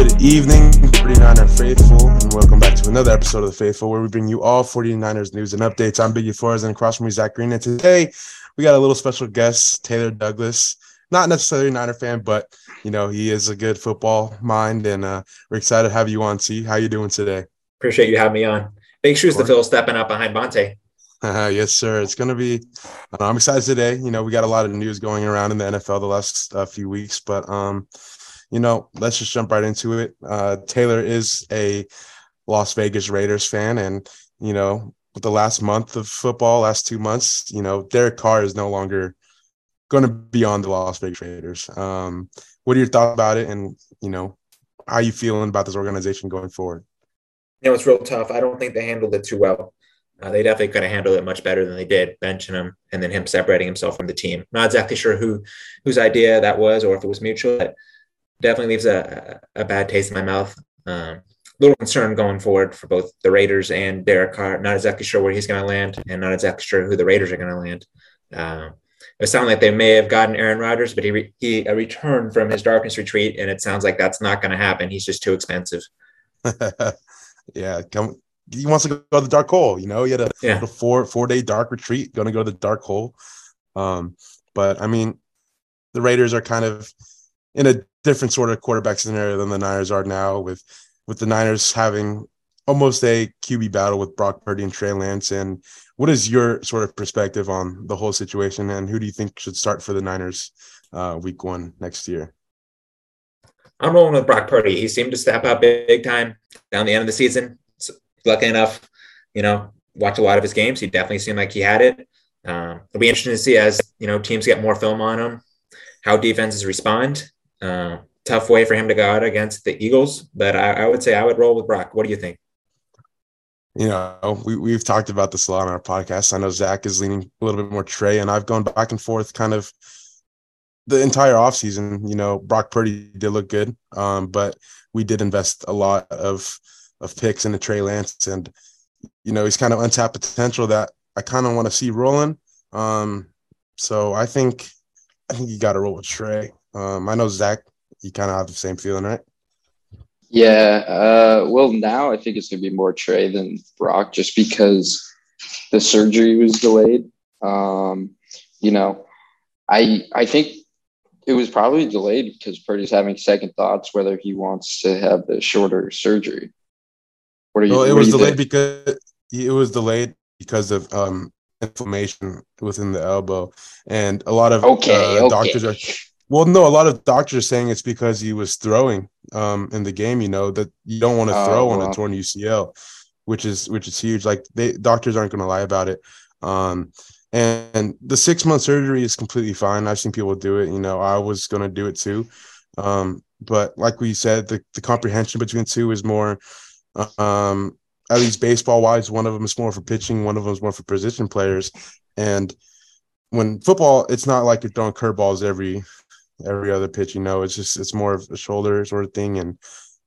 Good evening, 49er Faithful, and welcome back to another episode of The Faithful, where we bring you all 49ers news and updates. I'm Biggie Flores, and across from me, Zach Greene. And today, we got a little special guest, Taylor Douglas. Not necessarily a Niner fan, but you know he is a good football mind, and uh, we're excited to have you on. See, how you doing today? Appreciate you having me on. Big shoes to fill, stepping up behind Monte. Uh, yes, sir. It's going to be. Uh, I'm excited today. You know, we got a lot of news going around in the NFL the last uh, few weeks, but um, you know, let's just jump right into it. Uh, Taylor is a Las Vegas Raiders fan, and you know, with the last month of football, last two months, you know, Derek Carr is no longer going to be on the Las Vegas Raiders. Um, what are your thoughts about it, and you know, how you feeling about this organization going forward? You know, it's real tough. I don't think they handled it too well. Uh, they definitely could have handled it much better than they did, benching him and then him separating himself from the team. Not exactly sure who whose idea that was or if it was mutual. But definitely leaves a, a bad taste in my mouth. Um, little concern going forward for both the Raiders and Derek Carr. Not exactly sure where he's going to land, and not exactly sure who the Raiders are going to land. Um, it sounds like they may have gotten Aaron Rodgers, but he re- he returned from his darkness retreat, and it sounds like that's not going to happen. He's just too expensive. yeah, come he wants to go to the dark hole. You know, he had a, yeah. a four four day dark retreat, going to go to the dark hole. Um, but I mean, the Raiders are kind of in a different sort of quarterback scenario than the Niners are now, with with the Niners having almost a QB battle with Brock Purdy and Trey Lance. And what is your sort of perspective on the whole situation, and who do you think should start for the Niners uh, week one next year? I'm rolling with Brock Purdy. He seemed to step up big time down the end of the season lucky enough, you know, watch a lot of his games. He definitely seemed like he had it. Um, it'll be interesting to see as you know teams get more film on him, how defenses respond. Uh, tough way for him to go out against the Eagles, but I, I, would say I would roll with Brock. What do you think? You know, we we've talked about this a lot on our podcast. I know Zach is leaning a little bit more Trey, and I've gone back and forth kind of the entire offseason. You know, Brock Purdy did look good, um, but we did invest a lot of of picks into Trey Lance, and you know he's kind of untapped potential that I kind of want to see rolling. Um, so I think I think you got to roll with Trey. Um, I know Zach, you kind of have the same feeling, right? Yeah. Uh, well, now I think it's gonna be more Trey than Brock, just because the surgery was delayed. Um, you know, I I think it was probably delayed because Purdy's having second thoughts whether he wants to have the shorter surgery. What are you? Well, it was delayed think? because it was delayed because of um, inflammation within the elbow, and a lot of okay, uh, okay. doctors are. Well, no, a lot of doctors saying it's because he was throwing um, in the game. You know that you don't want to oh, throw on a torn UCL, which is which is huge. Like they doctors aren't going to lie about it. Um, and, and the six month surgery is completely fine. I've seen people do it. You know, I was going to do it too. Um, but like we said, the, the comprehension between two is more um, at least baseball wise, one of them is more for pitching, one of them is more for position players. And when football, it's not like you're throwing curveballs every every other pitch. You know, it's just it's more of a shoulder sort of thing, and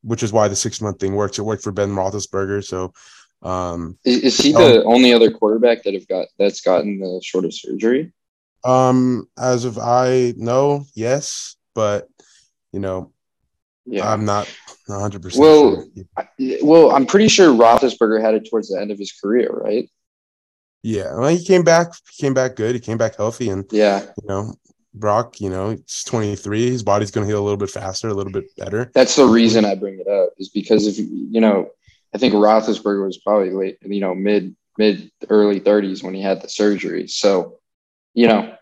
which is why the six month thing works. It worked for Ben Roethlisberger. So, um, is, is he the um, only other quarterback that have got that's gotten the short of surgery? Um, as of I know, yes, but you know, yeah, I'm not 100. percent Well, sure. well, I'm pretty sure Roethlisberger had it towards the end of his career, right? Yeah, well, he came back. He came back good. He came back healthy, and yeah, you know, Brock, you know, he's 23. His body's going to heal a little bit faster, a little bit better. That's the reason I bring it up is because if you know, I think Roethlisberger was probably late, you know, mid mid early 30s when he had the surgery. So, you know,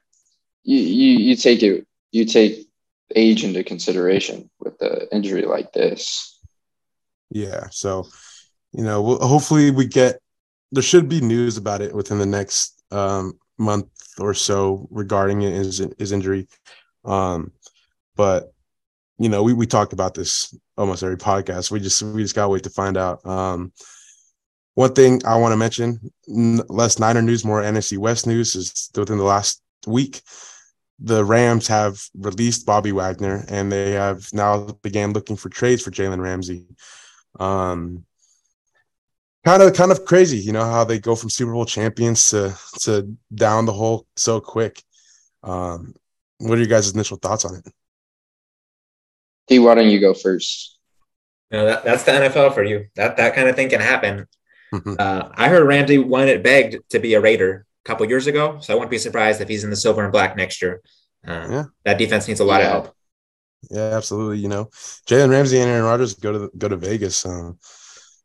you you, you take it, you take age into consideration with the injury like this. Yeah. So, you know, we'll, hopefully we get, there should be news about it within the next um, month or so regarding his, his injury. Um, but, you know, we, we talk about this almost every podcast. We just, we just got to wait to find out. Um, one thing I want to mention, less Niner news, more NFC West news is within the last week the Rams have released Bobby Wagner and they have now began looking for trades for Jalen Ramsey. Um, kind of kind of crazy, you know, how they go from Super Bowl champions to to down the hole so quick. Um, what are your guys' initial thoughts on it? D, why don't you go first? No, that, that's the NFL for you. That that kind of thing can happen. Mhm. Uh, I heard Ramsey wanted begged to be a Raider a couple years ago, so I wouldn't be surprised if he's in the silver and black next year. Uh, Yeah. That defense needs a lot Yeah. of help. Yeah, absolutely. You know, Jalen Ramsey and Aaron Rodgers go to go to Vegas. Um,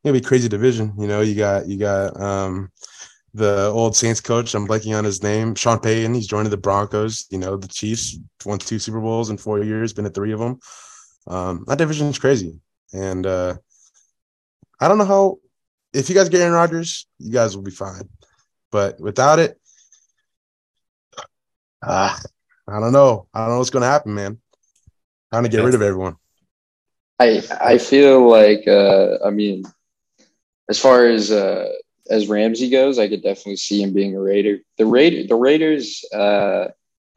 it'll be crazy division. You know, you got you got um the old Saints coach. I'm blanking on his name. Sean Payton. He's joining the Broncos. You know, the Chiefs won two Super Bowls in four years. Been to three of them. Um, that division is crazy, and uh, I don't know how. If you guys get Aaron Rodgers, you guys will be fine. But without it, ah, I don't know. I don't know what's going to happen, man. Trying to get rid of everyone. I I feel like uh, I mean, as far as uh, as Ramsey goes, I could definitely see him being a Raider. The Raider the Raiders uh,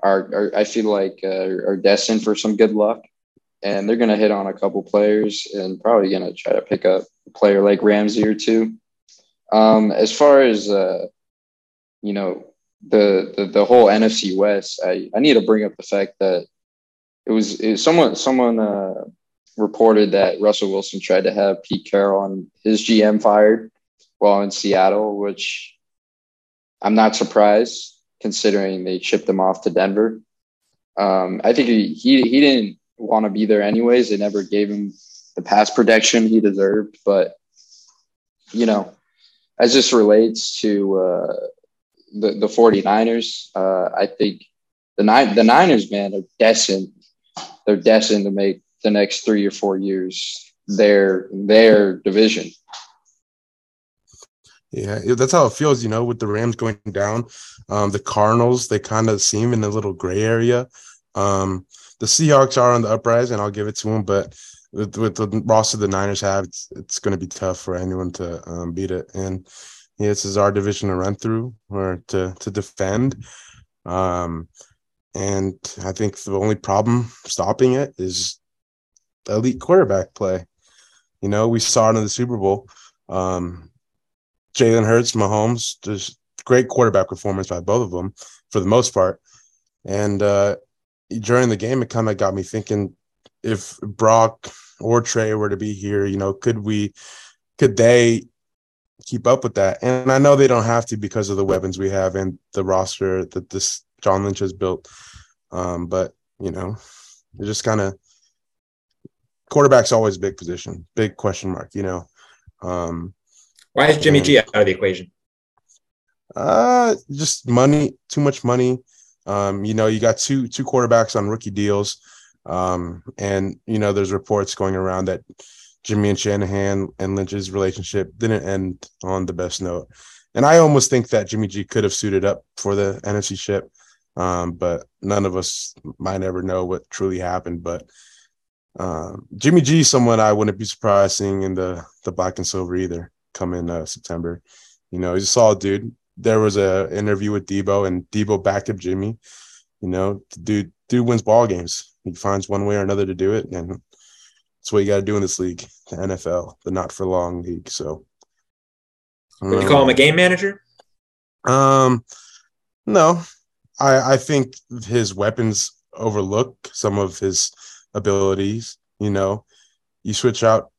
are, are I feel like uh, are destined for some good luck, and they're gonna hit on a couple players and probably gonna try to pick up a player like Ramsey or two. Um, as far as uh, you know, the, the the whole NFC West, I I need to bring up the fact that it was, it was someone someone uh, reported that Russell Wilson tried to have Pete Carroll and his GM fired while in Seattle, which I'm not surprised considering they shipped him off to Denver. Um, I think he, he he didn't want to be there anyways. They never gave him the pass protection he deserved, but you know, as this relates to uh, the the 49ers, uh, I think the nine the Niners man are destined they're destined to make the next three or four years their their division. Yeah, that's how it feels, you know, with the Rams going down. Um, the Cardinals, they kind of seem in a little gray area. Um, the Seahawks are on the uprise, and I'll give it to them, but with, with the roster the Niners have, it's, it's going to be tough for anyone to um, beat it. And yeah, this is our division to run through or to to defend. Um, and I think the only problem stopping it is elite quarterback play. You know, we saw it in the Super Bowl. Um, Jalen Hurts, Mahomes, just great quarterback performance by both of them for the most part. And uh, during the game, it kind of got me thinking if Brock or Trey were to be here, you know, could we, could they keep up with that? And I know they don't have to because of the weapons we have and the roster that this John Lynch has built. Um, but, you know, it just kind of, quarterback's always a big position, big question mark, you know. Um, Why is Jimmy Yeah. G out of the equation? Uh, just money, too much money. Um, you know, you got two two quarterbacks on rookie deals. Um, and you know, there's reports going around that Jimmy and Shanahan and Lynch's relationship didn't end on the best note. And I almost think that Jimmy G could have suited up for the NFC ship. Um, but none of us might ever know what truly happened. But um, Jimmy G, is someone I wouldn't be surprised seeing in the the black and silver either come in uh, September. You know, he's a solid dude. There was a interview with Deebo, and Deebo backed up Jimmy. You know, dude, dude wins ball games. He finds one way or another to do it, and that's what you got to do in this league, the NFL, the not for long league. So, Would you call him a game manager? Um, no, I I think his weapons overlook some of his abilities. You know, you switch out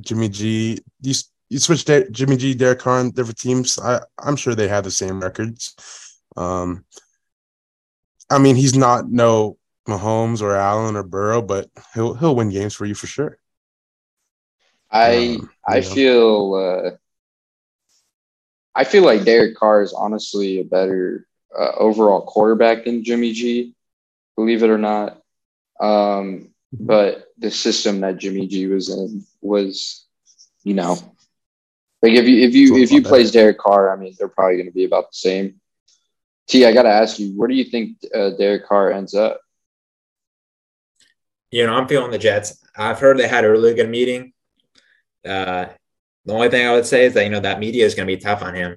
Jimmy G, you you switch Der- Jimmy G, Derek Carr on different teams. I I'm sure they have the same records. Um, I mean, he's not no Mahomes or Allen or Burrow, but he'll he'll win games for you for sure. I Um, I know. feel uh, I feel like Derek Carr is honestly a better uh, overall quarterback than Jimmy G, believe it or not. Um, but the system that Jimmy G was in was, you know, like if you if you if you plays Derek Carr, I mean they're probably going to be about the same. T, I got to ask you, where do you think uh, Derek Carr ends up? You know, I'm feeling the Jets. I've heard they had a really good meeting. Uh, the only thing I would say is that you know that media is going to be tough on him.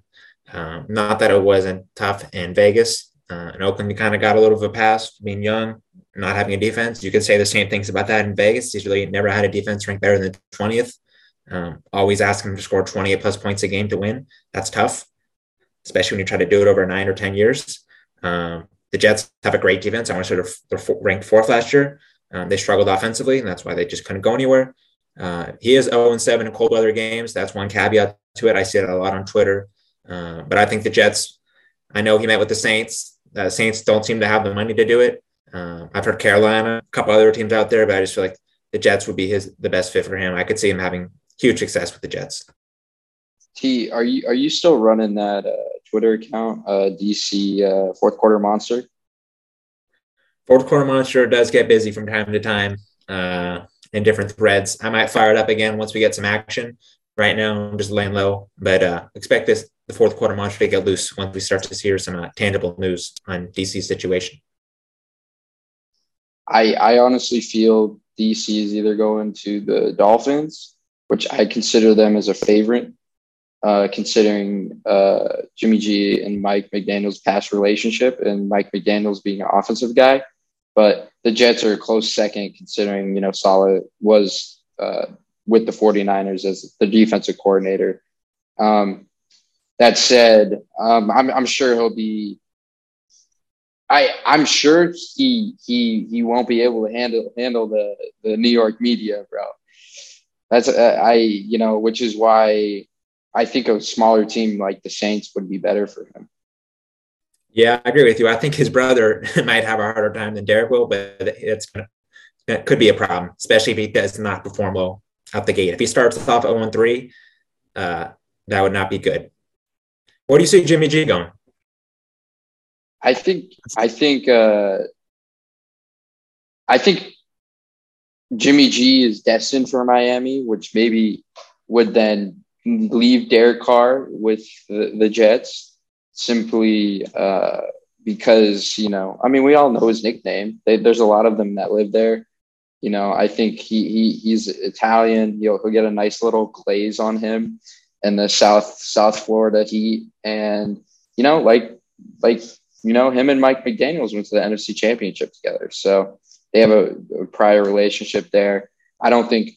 Um, not that it wasn't tough in Vegas. Uh, in Oakland, kind of got a little of a pass being young, not having a defense. You could say the same things about that in Vegas. He's really never had a defense ranked better than 20th. Um, always asking him to score 28 plus points a game to win. That's tough, especially when you try to do it over nine or 10 years. Um, the Jets have a great defense. I want to say they're, they're ranked fourth last year. Um, they struggled offensively, and that's why they just couldn't go anywhere. Uh, he is 0 7 in cold weather games. That's one caveat to it. I see it a lot on Twitter. Uh, but I think the Jets, I know he met with the Saints. The Saints don't seem to have the money to do it. Uh, I've heard Carolina, a couple other teams out there, but I just feel like the Jets would be his the best fit for him. I could see him having huge success with the Jets. T, are you are you still running that uh, Twitter account, uh, DC uh, fourth quarter monster? Fourth quarter monster does get busy from time to time uh, in different threads. I might fire it up again once we get some action. Right now, I'm just laying low, but uh, expect this the fourth quarter monster to get loose once we start to hear some uh, tangible news on DC's situation. I I honestly feel DC is either going to the Dolphins, which I consider them as a favorite, uh, considering uh, Jimmy G and Mike McDaniel's past relationship, and Mike McDaniel's being an offensive guy. But the Jets are a close second, considering you know Saleh was uh, with the 49ers as the defensive coordinator. Um, that said, um, I'm, I'm sure he'll be I I'm sure he he he won't be able to handle handle the the New York media, bro. That's uh, I you know, which is why I think a smaller team like the Saints would be better for him. Yeah, I agree with you. I think his brother might have a harder time than Derek will, but it's that could be a problem, especially if he does not perform well out the gate. If he starts off 0 3, uh, that would not be good. Where do you see Jimmy G going? I think I think uh, I think Jimmy G is destined for Miami, which maybe would then leave Derek Carr with the, the Jets simply uh, because you know I mean we all know his nickname. They, there's a lot of them that live there. You know I think he, he he's Italian. He'll, he'll get a nice little glaze on him in the South South Florida heat, and you know like like you know, him and Mike McDaniels went to the NFC Championship together, so they have a, a prior relationship there. I don't think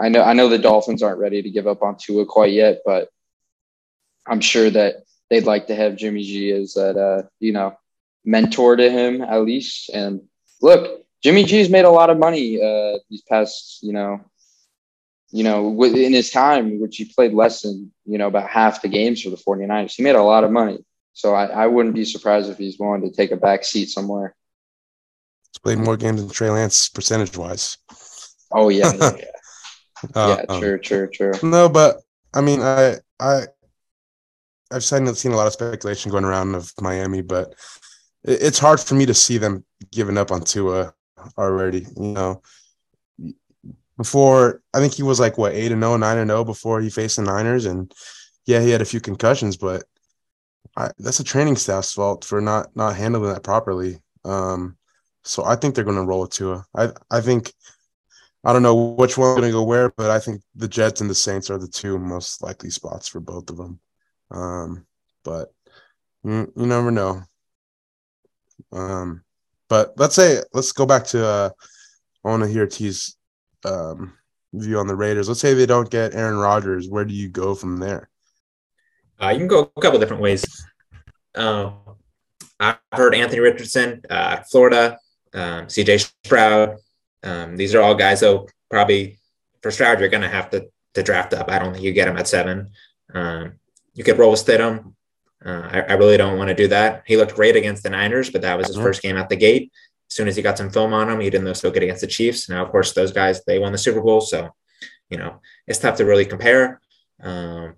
I know I know the Dolphins aren't ready to give up on Tua quite yet, but I'm sure that they'd like to have Jimmy G as that uh, you know mentor to him at least. And look, Jimmy G's made a lot of money uh, these past you know you know in his time, which he played less than you know about half the games for the 49ers. He made a lot of money. So I, I wouldn't be surprised if he's willing to take a back seat somewhere. He's played more games than Trey Lance percentage wise. Oh yeah, yeah, yeah. uh, yeah true, um, true, true. No, but I mean, I, I, I've seen seen a lot of speculation going around of Miami, but it's hard for me to see them giving up on Tua already. You know, before I think he was like what eight and 0, 9 and zero oh before he faced the Niners, and yeah, he had a few concussions, but I, that's a training staff's fault for not not handling that properly. Um, so I think they're going to roll it to a. I I think I don't know which one's going to go where, but I think the Jets and the Saints are the two most likely spots for both of them. Um, but you, you never know. Um, but let's say let's go back to uh, I want to hear T's um, view on the Raiders. Let's say they don't get Aaron Rodgers. Where do you go from there? Uh, you can go a couple different ways. Um, I've heard Anthony Richardson, uh, Florida, um, CJ Stroud. Um, these are all guys, though, probably for Stroud, you're going to have to, to draft up. I don't think you get him at seven. Um, you could roll with Stidham. Uh, I, I, really don't want to do that. He looked great against the Niners, but that was his mm-hmm. first game out the gate. As soon as he got some film on him, he didn't look so good against the Chiefs. Now, of course, those guys, they won the Super Bowl. So, you know, it's tough to really compare. Um,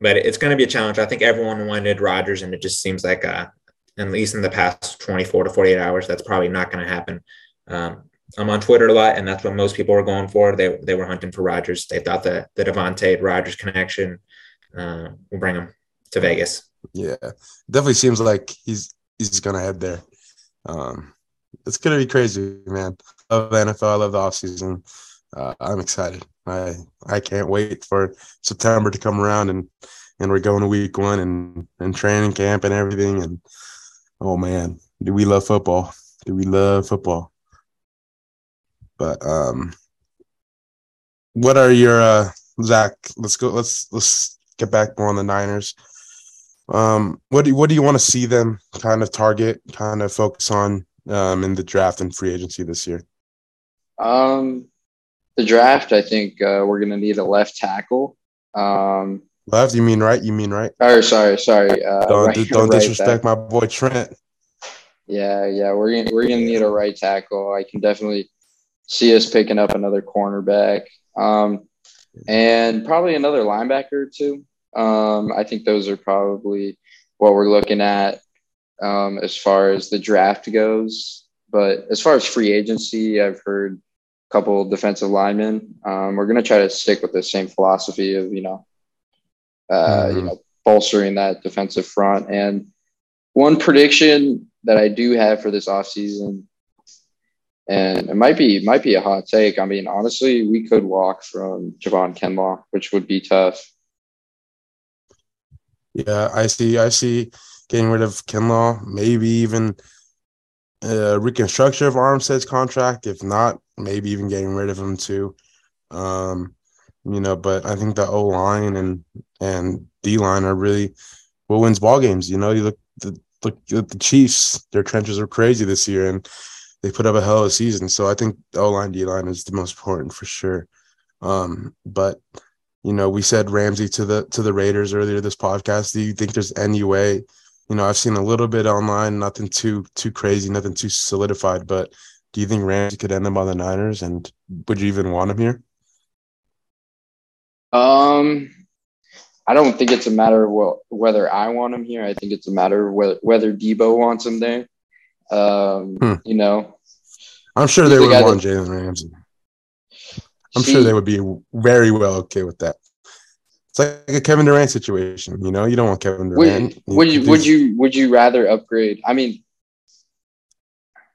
but it's going to be a challenge. I think everyone wanted Rodgers, and it just seems like, uh, at least in the past 24 to 48 hours, that's probably not going to happen. Um, I'm on Twitter a lot, and that's what most people were going for. They they were hunting for Rodgers. They thought that the Davante Rodgers connection uh, will bring him to Vegas. Yeah, definitely seems like he's he's going to head there. Um, it's going to be crazy, man. I love the NFL. I love the offseason. Uh, I'm excited. I I can't wait for September to come around and and we're going to week one and and training camp and everything and oh man, do we love football? Do we love football? But um, what are your uh, Zach? Let's go. Let's let's get back more on the Niners. Um, what do what do you want to see them kind of target, kind of focus on um, in the draft and free agency this year? Um, the draft, I think uh, we're going to need a left tackle. Um, left? You mean right? You mean right? Or sorry, sorry. Uh, don't right, don't right disrespect my boy Trent. Yeah, yeah, we're gonna we're gonna need a right tackle. I can definitely see us picking up another cornerback, um, and probably another linebacker or two. Um, I think those are probably what we're looking at um, as far as the draft goes. But as far as free agency, I've heard a couple defensive linemen. Um, we're going to try to stick with the same philosophy of you know, uh, mm-hmm. you know, bolstering that defensive front. And one prediction that I do have for this offseason, and it might be might be a hot take. I mean, honestly, we could walk from Javon Kinlaw, which would be tough. Yeah, I see. I see getting rid of Kinlaw, maybe even a reconstruction of Armstead's contract. If not, maybe even getting rid of him too. Um, you know, but I think the O line and and D line are really what wins ball games. You know, you look the look at the Chiefs; their trenches are crazy this year, and they put up a hell of a season. So I think O line, D line is the most important for sure. Um, but you know, we said Ramsey to the to the Raiders earlier this podcast. Do you think there's any way? You know, I've seen a little bit online, nothing too too crazy, nothing too solidified. But do you think Ramsey could end up on the Niners? And would you even want him here? Um, I don't think it's a matter of whether I want him here. I think it's a matter of whether whether Deebo wants him there. Um, hmm. You know, I'm sure they would want Jalen Ramsey. I'm See, sure they would be very well okay with that. It's like a Kevin Durant situation, you know. You don't want Kevin Durant. Would, would you would you would you rather upgrade? I mean,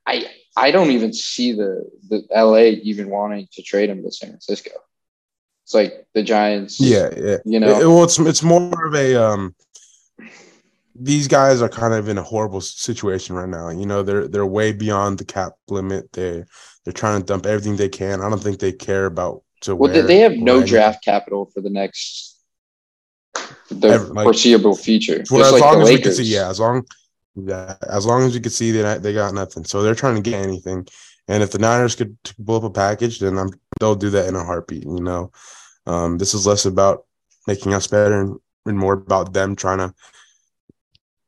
I I don't even see the the LA even wanting to trade him to San Francisco. It's like the Giants. Yeah, yeah. You know, it, well, it's it's more of a um. These guys are kind of in a horrible situation right now. You know, they're they're way beyond the cap limit. They they're trying to dump everything they can. I don't think they care about to well, they have no draft capital for the next the Ever, like, foreseeable future. Well, as like long as Lakers. we can see, yeah, as long yeah, as long as you can see that they got nothing. So they're trying to get anything. And if the Niners could pull up a package, then I'm they'll do that in a heartbeat. You know, um, this is less about making us better and, and, more about them trying to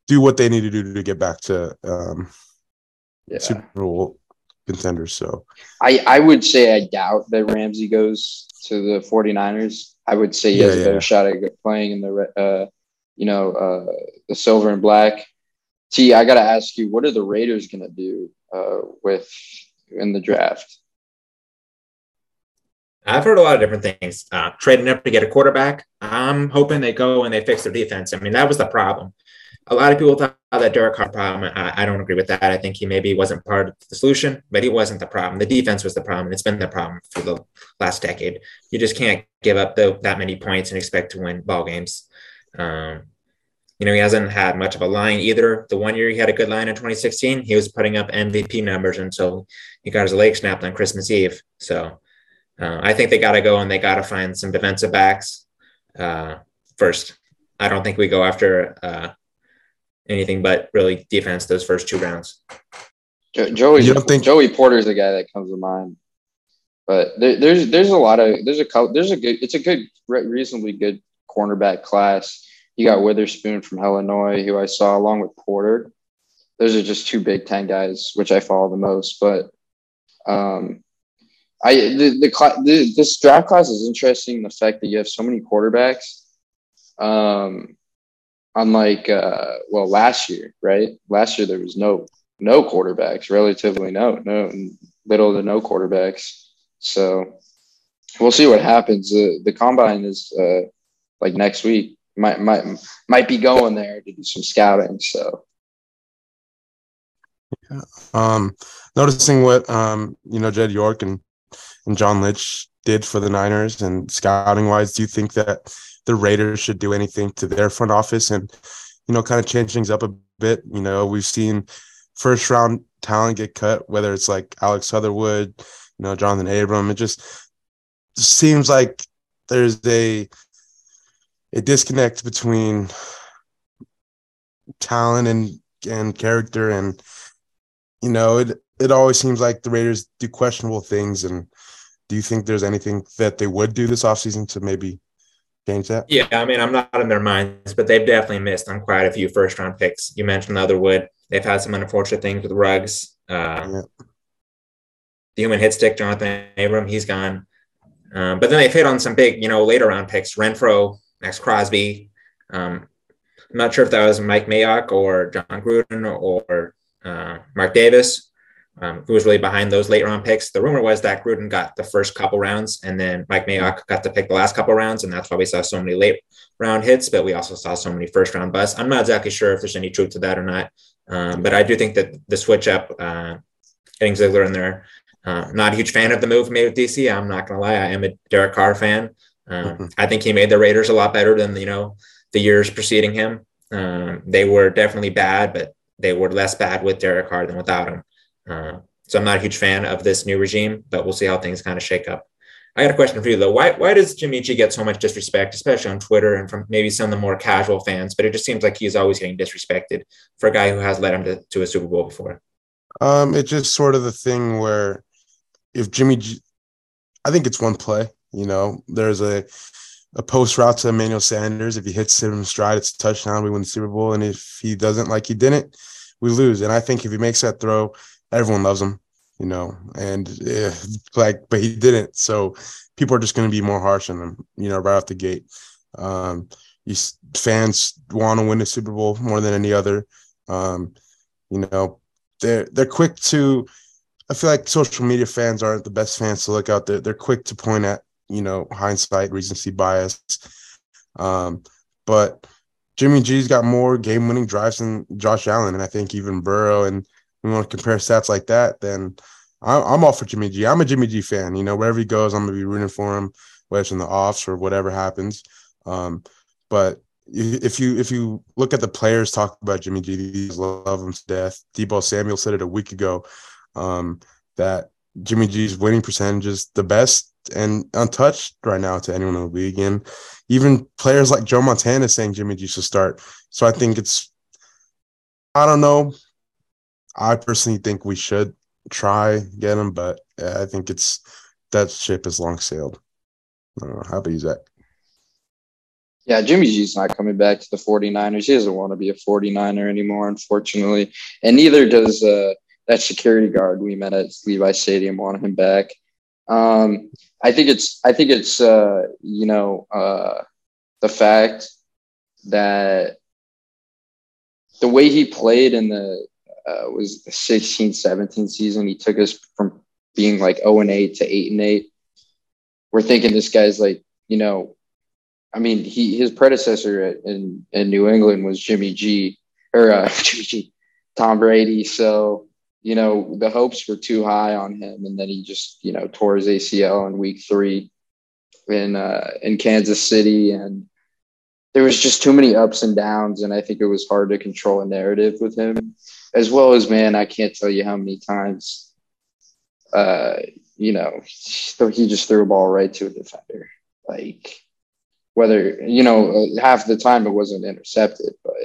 do what they need to do to get back to um, yeah. Super Bowl contenders. So I, I would say I doubt that Ramsey goes to the 49ers. I would say he yeah, has a better shot at playing in the uh, you know uh, the silver and black. T, I gotta ask you, what are the Raiders gonna do uh, with in the draft? I've heard a lot of different things. Uh, trading up to get a quarterback. I'm hoping they go and they fix their defense. I mean, that was the problem a lot of people thought that Derek Carr problem. I, I, don't agree with that. I think he maybe wasn't part of the solution, but he wasn't the problem. The defense was the problem. It's been the problem for the last decade. You just can't give up the, that many points and expect to win ball games. Um, you know, he hasn't had much of a line either. The one year he had a good line in 2016, he was putting up MVP numbers until he got his leg snapped on Christmas Eve. So uh, I think they got to go and they got to find some defensive backs uh, first. I don't think we go after uh, anything but really defense those first two rounds. Joey, you don't think Joey Porter is the guy that comes to mind, but there, there's there's a lot of there's a there's a good it's a good reasonably good cornerback class. You got Witherspoon from Illinois, who I saw along with Porter. Those are just two Big Ten guys, which I follow the most. But um, I the, the, the this draft class is interesting. The fact that you have so many quarterbacks. Um, unlike uh, well last year, right? Last year there was no no quarterbacks, relatively no no little to no quarterbacks. So we'll see what happens. Uh, the combine is uh, like next week. Might might might be going there to do some scouting. So. Yeah. Um, noticing what um, you know Jed York and and John Lynch did for the Niners and scouting wise, do you think that the Raiders should do anything to their front office and, you know, kind of change things up a bit. You know, we've seen first round talent get cut, whether it's like Alex Leatherwood, you know, Jonathan Abram. It just seems like there's a a disconnect between talent and and character and you know it it always seems like the Raiders do questionable things and Do you think there's anything that they would do this offseason to maybe change that? Yeah, I mean, I'm not in their minds, but they've definitely missed on quite a few first round picks. You mentioned Leatherwood. They've had some unfortunate things with Ruggs. Uh, yeah. The human hit stick, Jonathan Abram, he's gone. Um, but then they've hit on some big, you know, later round picks. Renfrow, Maxx Crosby. Um, I'm not sure if that was Mike Mayock or Jon Gruden or uh, Mark Davis, um, who was really behind those late round picks. The rumor was that Gruden got the first couple rounds and then Mike Mayock got to pick the last couple rounds. And that's why we saw so many late round hits, but we also saw so many first round busts. I'm not exactly sure if there's any truth to that or not. Um, but I do think that the switch up, uh, getting Ziegler in there, uh, not a huge fan of the move made with DC. I'm not going to lie. I am a Derek Carr fan. Um, mm-hmm. I think he made the Raiders a lot better than, you know, the years preceding him. Um, they were definitely bad, but they were less bad with Derek Carr than without him. Uh, so I'm not a huge fan of this new regime, but we'll see how things kind of shake up. I got a question for you though. Why why does Jimmy G get so much disrespect, especially on Twitter and from maybe some of the more casual fans? But it just seems like he's always getting disrespected for a guy who has led him to, to a Super Bowl before. Um, it's just sort of the thing where if Jimmy G, I think it's one play. You know, there's a a post route to Emmanuel Sanders. If he hits him stride, it's a touchdown. We win the Super Bowl. And if he doesn't, like he didn't, we lose. And I think if he makes that throw, everyone loves him, you know. And yeah, like, but he didn't. So people are just going to be more harsh on him, you know, right off the gate. Um, these fans want to win the Super Bowl more than any other. Um, you know, they're they're quick to. I feel like social media fans aren't the best fans to look out. They're, they're quick to point at you know, hindsight, recency bias. Um, but Jimmy G's got more game winning drives than Josh Allen. And I think even Burrow, and we want to compare stats like that, then I'm, I'm all for Jimmy G. I'm a Jimmy G fan. You know, wherever he goes, I'm going to be rooting for him, whether it's in the offs or whatever happens. Um, but if you if you look at the players talk about Jimmy G, these love him to death. Deebo Samuel said it a week ago um, that Jimmy G's winning percentage is the best and untouched right now to anyone in the league. And even players like Joe Montana saying Jimmy G should start. So I think it's, I don't know. I personally think we should try get him, but I think it's that ship has long sailed. I don't know, how about you, Zach? Yeah, Jimmy G's not coming back to the 49ers. He doesn't want to be a 49er anymore, unfortunately. And neither does uh, that security guard we met at Levi Stadium want him back. Um, I think it's I think it's uh, you know uh, the fact that the way he played in the uh, was the 16 17 season. He took us from being like 0 and 8 to 8 and 8 we're thinking this guy's like you know I mean he his predecessor in in New England was Jimmy G or uh, Jimmy G Tom Brady. So you know, the hopes were too high on him, and then he just, you know, tore his ACL in week three in uh, in Kansas City, and there was just too many ups and downs, and I think it was hard to control a narrative with him, as well as man, I can't tell you how many times, uh, you know, he just threw a ball right to a defender, like whether you know half the time it wasn't intercepted, but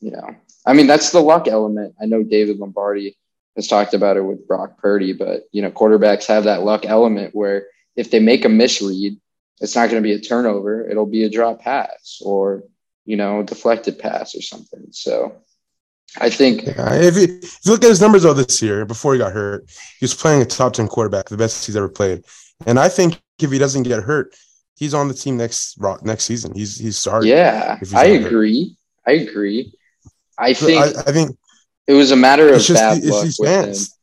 you know, I mean that's the luck element. I know David Lombardi has talked about it with Brock Purdy, but you know, quarterbacks have that luck element where if they make a misread, it's not going to be a turnover. It'll be a drop pass or, you know, deflected pass or something. So I think yeah, if, you, if you look at his numbers though this year, before he got hurt, he was playing a top 10 quarterback, the best he's ever played. And I think if he doesn't get hurt, he's on the team next next season. He's he's starting. Yeah, I agree. Hurt. I agree. I think I, I think it was a matter of just, bad luck with fans. him.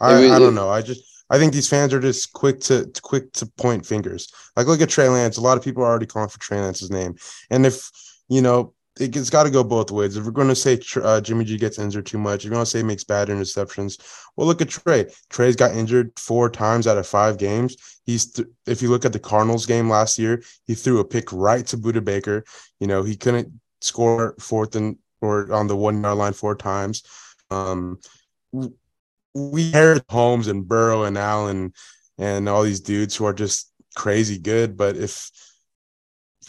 I, was, I don't know. I just I think these fans are just quick to quick to point fingers. Like look at Trey Lance. A lot of people are already calling for Trey Lance's name, and if you know it, has got to go both ways. If we're going to say uh, Jimmy G gets injured too much, if you're going to say makes bad interceptions, well, look at Trey. Trey's got injured four times out of five games. He's th- if you look at the Cardinals game last year, he threw a pick right to Budda Baker. You know he couldn't score fourth and or on the one yard line four times. Um, we inherit Holmes and Burrow and Allen and all these dudes who are just crazy good. But if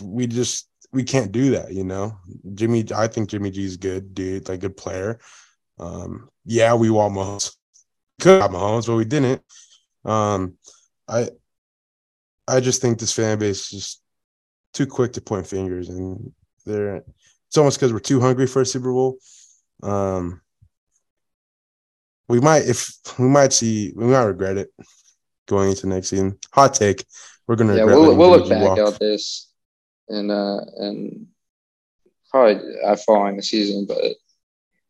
we just we can't do that, you know. Jimmy, I think Jimmy G's good dude, like good player. Um, yeah, we want Mahomes. Could have Mahomes, but we didn't. Um, I I just think this fan base is just too quick to point fingers, and they're it's almost because we're too hungry for a Super Bowl. Um, we might if we might see we might regret it going into next season. Hot take: We're gonna yeah. We'll we'll look back at this and uh and probably following the season, but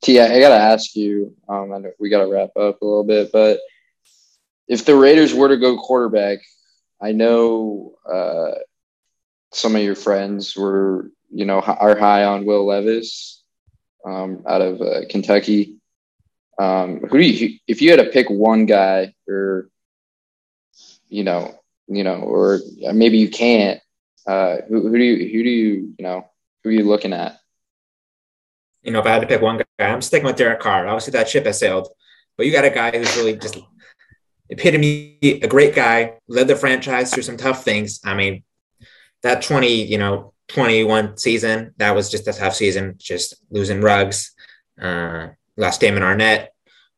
T, I gotta ask you. Um, I we gotta wrap up a little bit, but if the Raiders were to go quarterback, I know uh, some of your friends were, you know, are high on Will Levis um, out of uh, Kentucky. Um, who do you, if you had to pick one guy, or you know, you know, or maybe you can't, uh, who, who do you, who do you, you know, who are you looking at? You know, if I had to pick one guy, I'm sticking with Derek Carr. Obviously, that ship has sailed, but you got a guy who's really just epitome, a great guy, led the franchise through some tough things. I mean, that 20, you know, 21 season, that was just a tough season, just losing Ruggs, uh, lost Damon Arnette,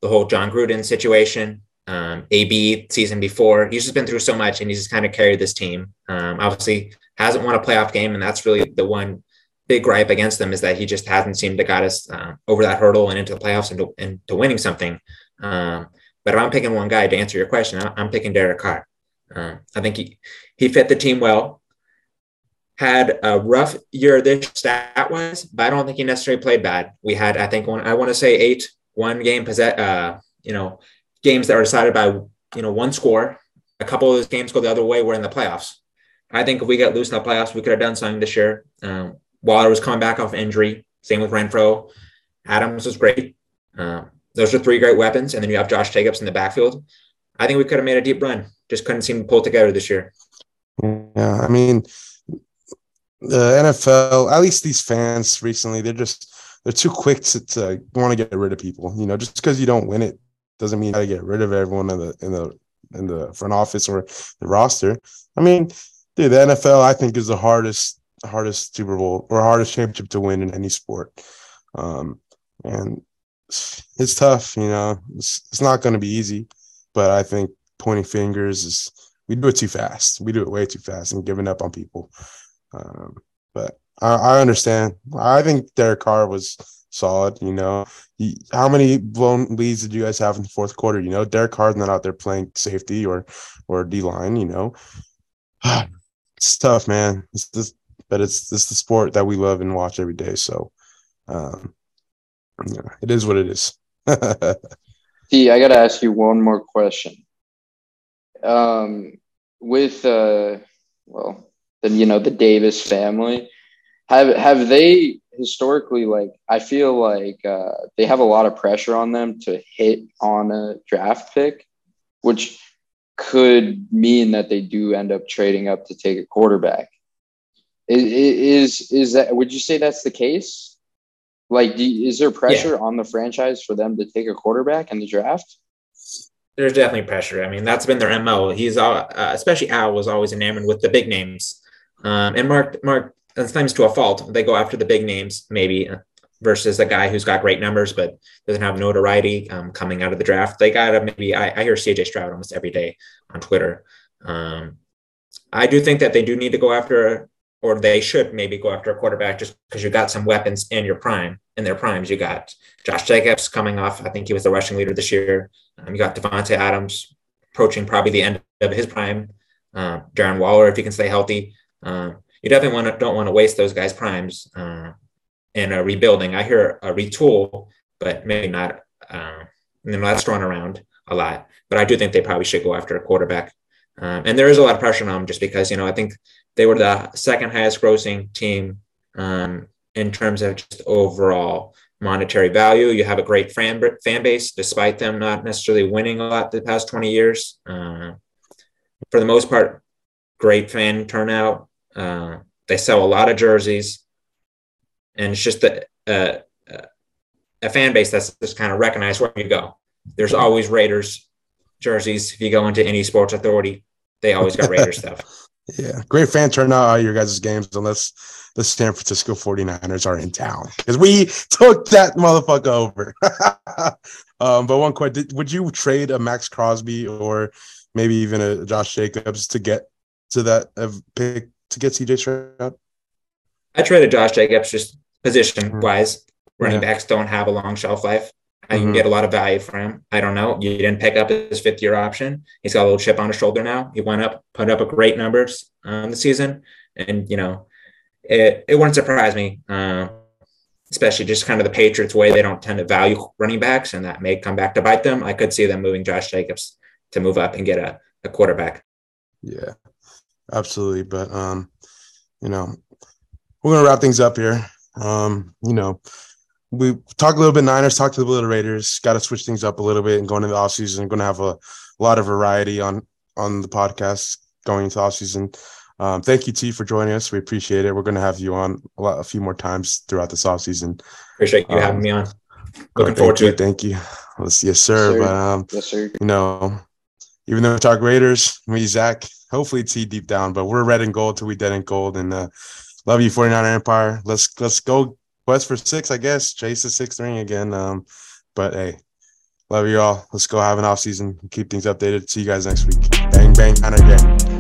the whole Jon Gruden situation, um, AB season before. He's just been through so much and he's just kind of carried this team. Um, obviously, hasn't won a playoff game, and that's really the one big gripe against them is that he just hasn't seemed to got us uh, over that hurdle and into the playoffs and to, and to winning something. Um, but if I'm picking one guy to answer your question, I'm picking Derek Carr. Uh, I think he, he fit the team well. Had a rough year this stat wise, but I don't think he necessarily played bad. We had, I think, one, I want to say eight one game possess, uh, you know, games that were decided by you know one score. A couple of those games go the other way. We're in the playoffs. I think if we got loose in the playoffs, we could have done something this year. Um, Waller was coming back off injury. Same with Renfrow. Adams was great. Um, those are three great weapons. And then you have Josh Jacobs in the backfield. I think we could have made a deep run. Just couldn't seem to pull together this year. Yeah, I mean, the NFL, at least these fans recently, they're just they're too quick to, to want to get rid of people. You know, just because you don't win it doesn't mean you to get rid of everyone in the in the in the front office or the roster. I mean, dude, the NFL I think is the hardest hardest Super Bowl or hardest championship to win in any sport. Um, and it's tough, you know. It's it's not going to be easy, but I think pointing fingers is we do it too fast. We do it way too fast and giving up on people. Um, but I, I, understand. I think Derek Carr was solid. You know, he, how many blown leads did you guys have in the fourth quarter? You know, Derek Carr's not out there playing safety or or D line. You know, it's tough, man. It's this, but it's it's the sport that we love and watch every day. So, um, yeah, it is what it is. See, I got to ask you one more question. Um, with uh, well, then you know the Davis family, have have they historically like? I feel like uh, they have a lot of pressure on them to hit on a draft pick, which could mean that they do end up trading up to take a quarterback. Is is, is that? Would you say that's the case? Like, you, is there pressure yeah. on the franchise for them to take a quarterback in the draft? There's definitely pressure. I mean, that's been their mo. He's uh, especially Al was always enamored with the big names, um, and Mark Mark sometimes to a fault they go after the big names maybe versus a guy who's got great numbers but doesn't have notoriety um, coming out of the draft. They got to maybe I, I, hear CJ Stroud almost every day on Twitter. Um, I do think that they do need to go after or they should maybe go after a quarterback just because you got some weapons in your prime, in their primes. You got Josh Jacobs coming off. I think he was the rushing leader this year. Um, you got Davante Adams approaching probably the end of his prime. Uh, Darren Waller, if he can stay healthy. Uh, you definitely want to, don't want to waste those guys' primes uh, in a rebuilding. I hear a retool, but maybe not. Uh, know, that's thrown around a lot. But I do think they probably should go after a quarterback. Um, and there is a lot of pressure on them just because, you know, I think they were the second highest grossing team um, in terms of just overall monetary value. You have a great fan, fan base, despite them not necessarily winning a lot the past 20 years. Uh, for the most part, great fan turnout. Uh, they sell a lot of jerseys. And it's just a, a, a fan base that's just kind of recognized where you go. There's always Raiders jerseys. If you go into any sports authority, they always got Raiders stuff. Yeah, great fan turnout at your guys' games, unless the San Francisco 49ers are in town because we took that motherfucker over. um, but one question: Would you trade a Maxx Crosby or maybe even a Josh Jacobs to get to that uh, pick to get CJ Stroud? I traded Josh Jacobs just position wise. Mm-hmm. Running yeah. backs don't have a long shelf life. I can mm-hmm. get a lot of value from him. I don't know. You didn't pick up his fifth year option. He's got a little chip on his shoulder now. He went up, put up a great numbers on um, the season, and you know, it it wouldn't surprise me, uh, especially just kind of the Patriots way they don't tend to value running backs, and that may come back to bite them. I could see them moving Josh Jacobs to move up and get a, a quarterback. Yeah, absolutely. But um, you know, we're gonna wrap things up here. Um, you know, we talked a little bit Niners, talked a little bit Raiders. Got to switch things up a little bit and going into the offseason. Going to have a, a, lot of variety on on the podcast going into offseason. Um, thank you, T, for joining us. We appreciate it. We're going to have you on a, lot, a few more times throughout this offseason. Appreciate you um, having me on. Looking forward to you, it. Thank you. Let's, yes, sir. Yes, sir. But um, yes, sir. You know, even though we talk Raiders, me, Zach, hopefully T deep down, but we're red and gold till we dead and gold. And uh, love you, 49 Empire. Let's let's go Quest for six, I guess. Chase the sixth ring again. Um, but hey, love you all. Let's go have an off season. Keep things updated. See you guys next week. Bang bang, again.